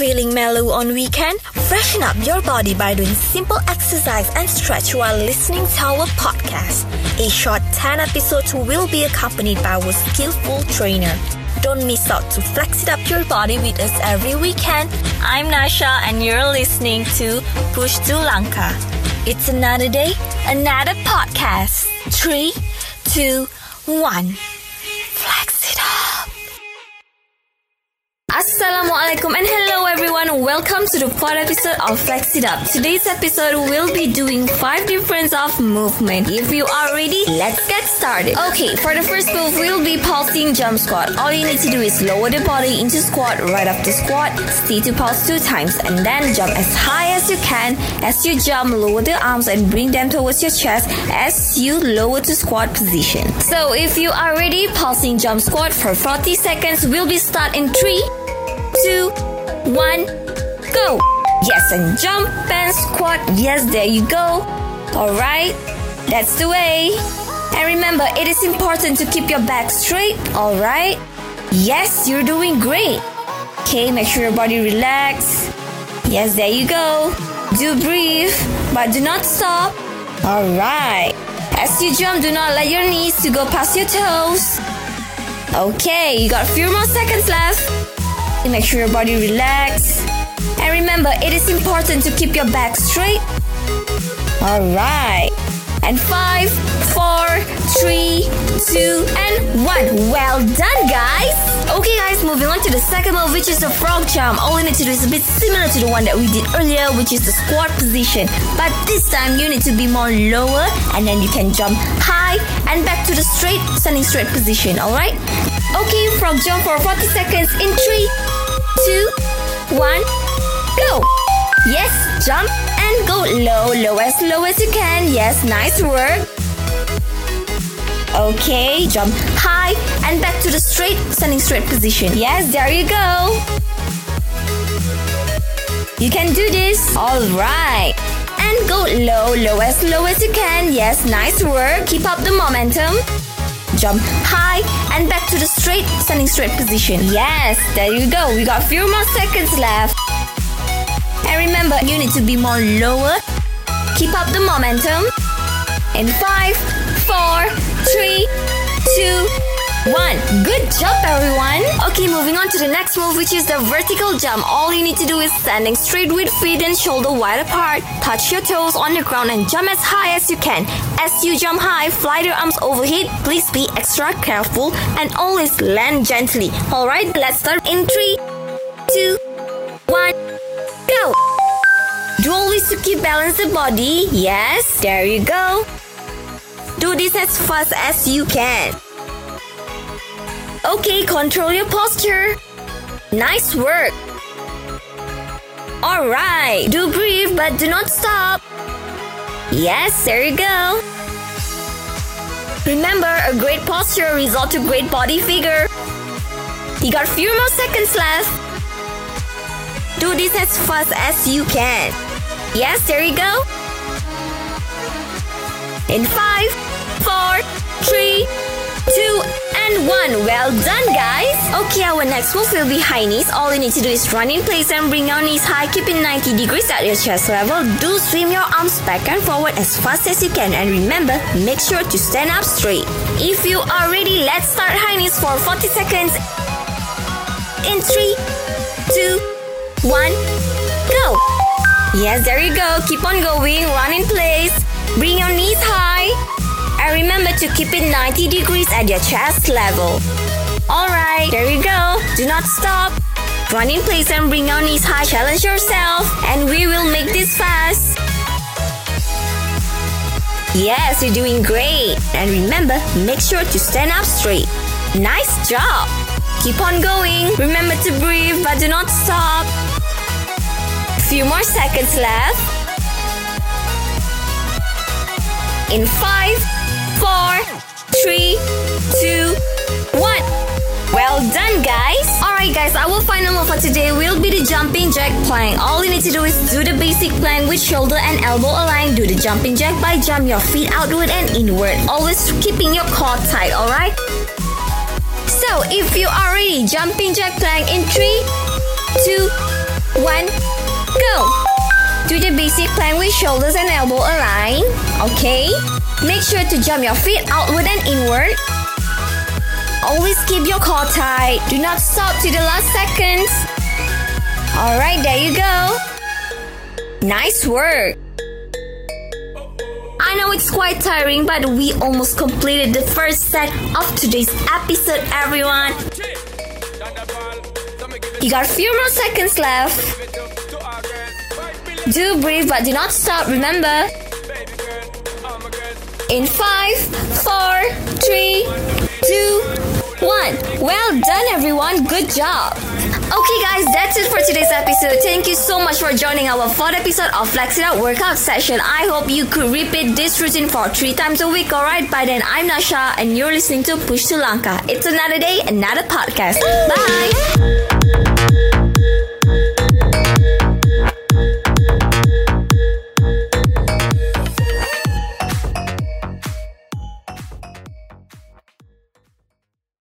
Feeling mellow on weekend? Freshen up your body by doing simple exercise and stretch while listening to our podcast. A short 10 episodes will be accompanied by our skillful trainer. Don't miss out to flex it up your body with us every weekend. I'm Nasha and you're listening to Push to Lanka. It's another day, another podcast. Three, two, one. Flex it up. Assalamualaikum and hello everyone. Welcome to the fourth episode of Flex It Up. Today's episode will be doing five difference of movement. If you are ready, let's get started. Okay, for the first move, we'll be pulsing jump squat. All you need to do is lower the body into squat. Right after squat, stay to pulse two times and then jump as high as you can. As you jump, lower the arms and bring them towards your chest as you lower to squat position. So if you are ready, pulsing jump squat for 40 seconds. We'll be start in three two, one, go. Yes, and jump and squat. Yes, there you go. All right, that's the way. And remember, it is important to keep your back straight. All right. Yes, you're doing great. Okay, make sure your body relax. Yes, there you go. Do breathe, but do not stop. All right. As you jump, do not let your knees to go past your toes. Okay, you got a few more seconds left. Make sure your body relax. And remember, it is important to keep your back straight. Alright. And five, four, three, two, and one. Well done, guys! Okay, guys, moving on to the second move, which is the frog jump. All you need to do is a bit similar to the one that we did earlier, which is the squat position. But this time, you need to be more lower, and then you can jump high and back to the straight, standing straight position, alright? Okay, frog jump for 40 seconds in three, two, one, go. Yes, jump and go low, low as low as you can. Yes, nice work. Okay, jump high and back to the straight, standing straight position. Yes, there you go. You can do this. All right. And go low, low as low as you can. Yes, nice work. Keep up the momentum jump high and back to the straight, standing straight position. Yes, there you go. We got a few more seconds left. And remember, you need to be more lower. Keep up the momentum. In five, four, three, two, one. Good job, everyone. Okay, moving on to the next move, which is the vertical jump. All you need to do is standing straight with feet and shoulder wide apart. Touch your toes on the ground and jump as high as you can. As you jump high, fly your arms overhead. Please be extra careful and always land gently. Alright, let's start in three, two, one, go. Do always to keep balance the body. Yes, there you go. Do this as fast as you can. Okay, control your posture. Nice work. Alright, do breathe but do not stop. Yes, there you go. Remember, a great posture results to great body figure. You got a few more seconds left. Do this as fast as you can. Yes, there you go. In five, four, three, two, and one. Well done, guys. Okay, our next move will be high knees. All you need to do is run in place and bring your knees high, keeping 90 degrees at your chest level. Do swim your arms back and forward as fast as you can. And remember, make sure to stand up straight. If you are ready, let's start high knees for 40 seconds. In three, two, one, go. Yes, there you go. Keep on going. Run in place. Bring your knees high. And remember to keep it 90 degrees at your chest level. Alright, there you go. Do not stop. Run in place and bring your knees high. Challenge yourself. And we will make this fast. Yes, you're doing great. And remember, make sure to stand up straight. Nice job. Keep on going. Remember to breathe, but do not stop. Few more seconds left. In five, four, three, two, one. Well done, guys. Alright, guys, our final move for today will be the jumping jack plank. All you need to do is do the basic plank with shoulder and elbow aligned. Do the jumping jack by jump your feet outward and inward. Always keeping your core tight, alright? So, if you are ready, jumping jack plank in three, two, one. Do the basic plank with shoulders and elbow aligned. Okay. Make sure to jump your feet outward and inward. Always keep your core tight. Do not stop to the last seconds. Alright, there you go. Nice work. I know it's quite tiring, but we almost completed the first set of today's episode, everyone. You got a few more seconds left. Do breathe, but do not stop, remember. In five, four, three, two, one. Well done, everyone. Good job. Okay, guys, that's it for today's episode. Thank you so much for joining our fourth episode of Flex It Out workout session. I hope you could repeat this routine for three times a week, alright? By then, I'm Nasha, and you're listening to Push to Lanka. It's another day, another podcast. Bye.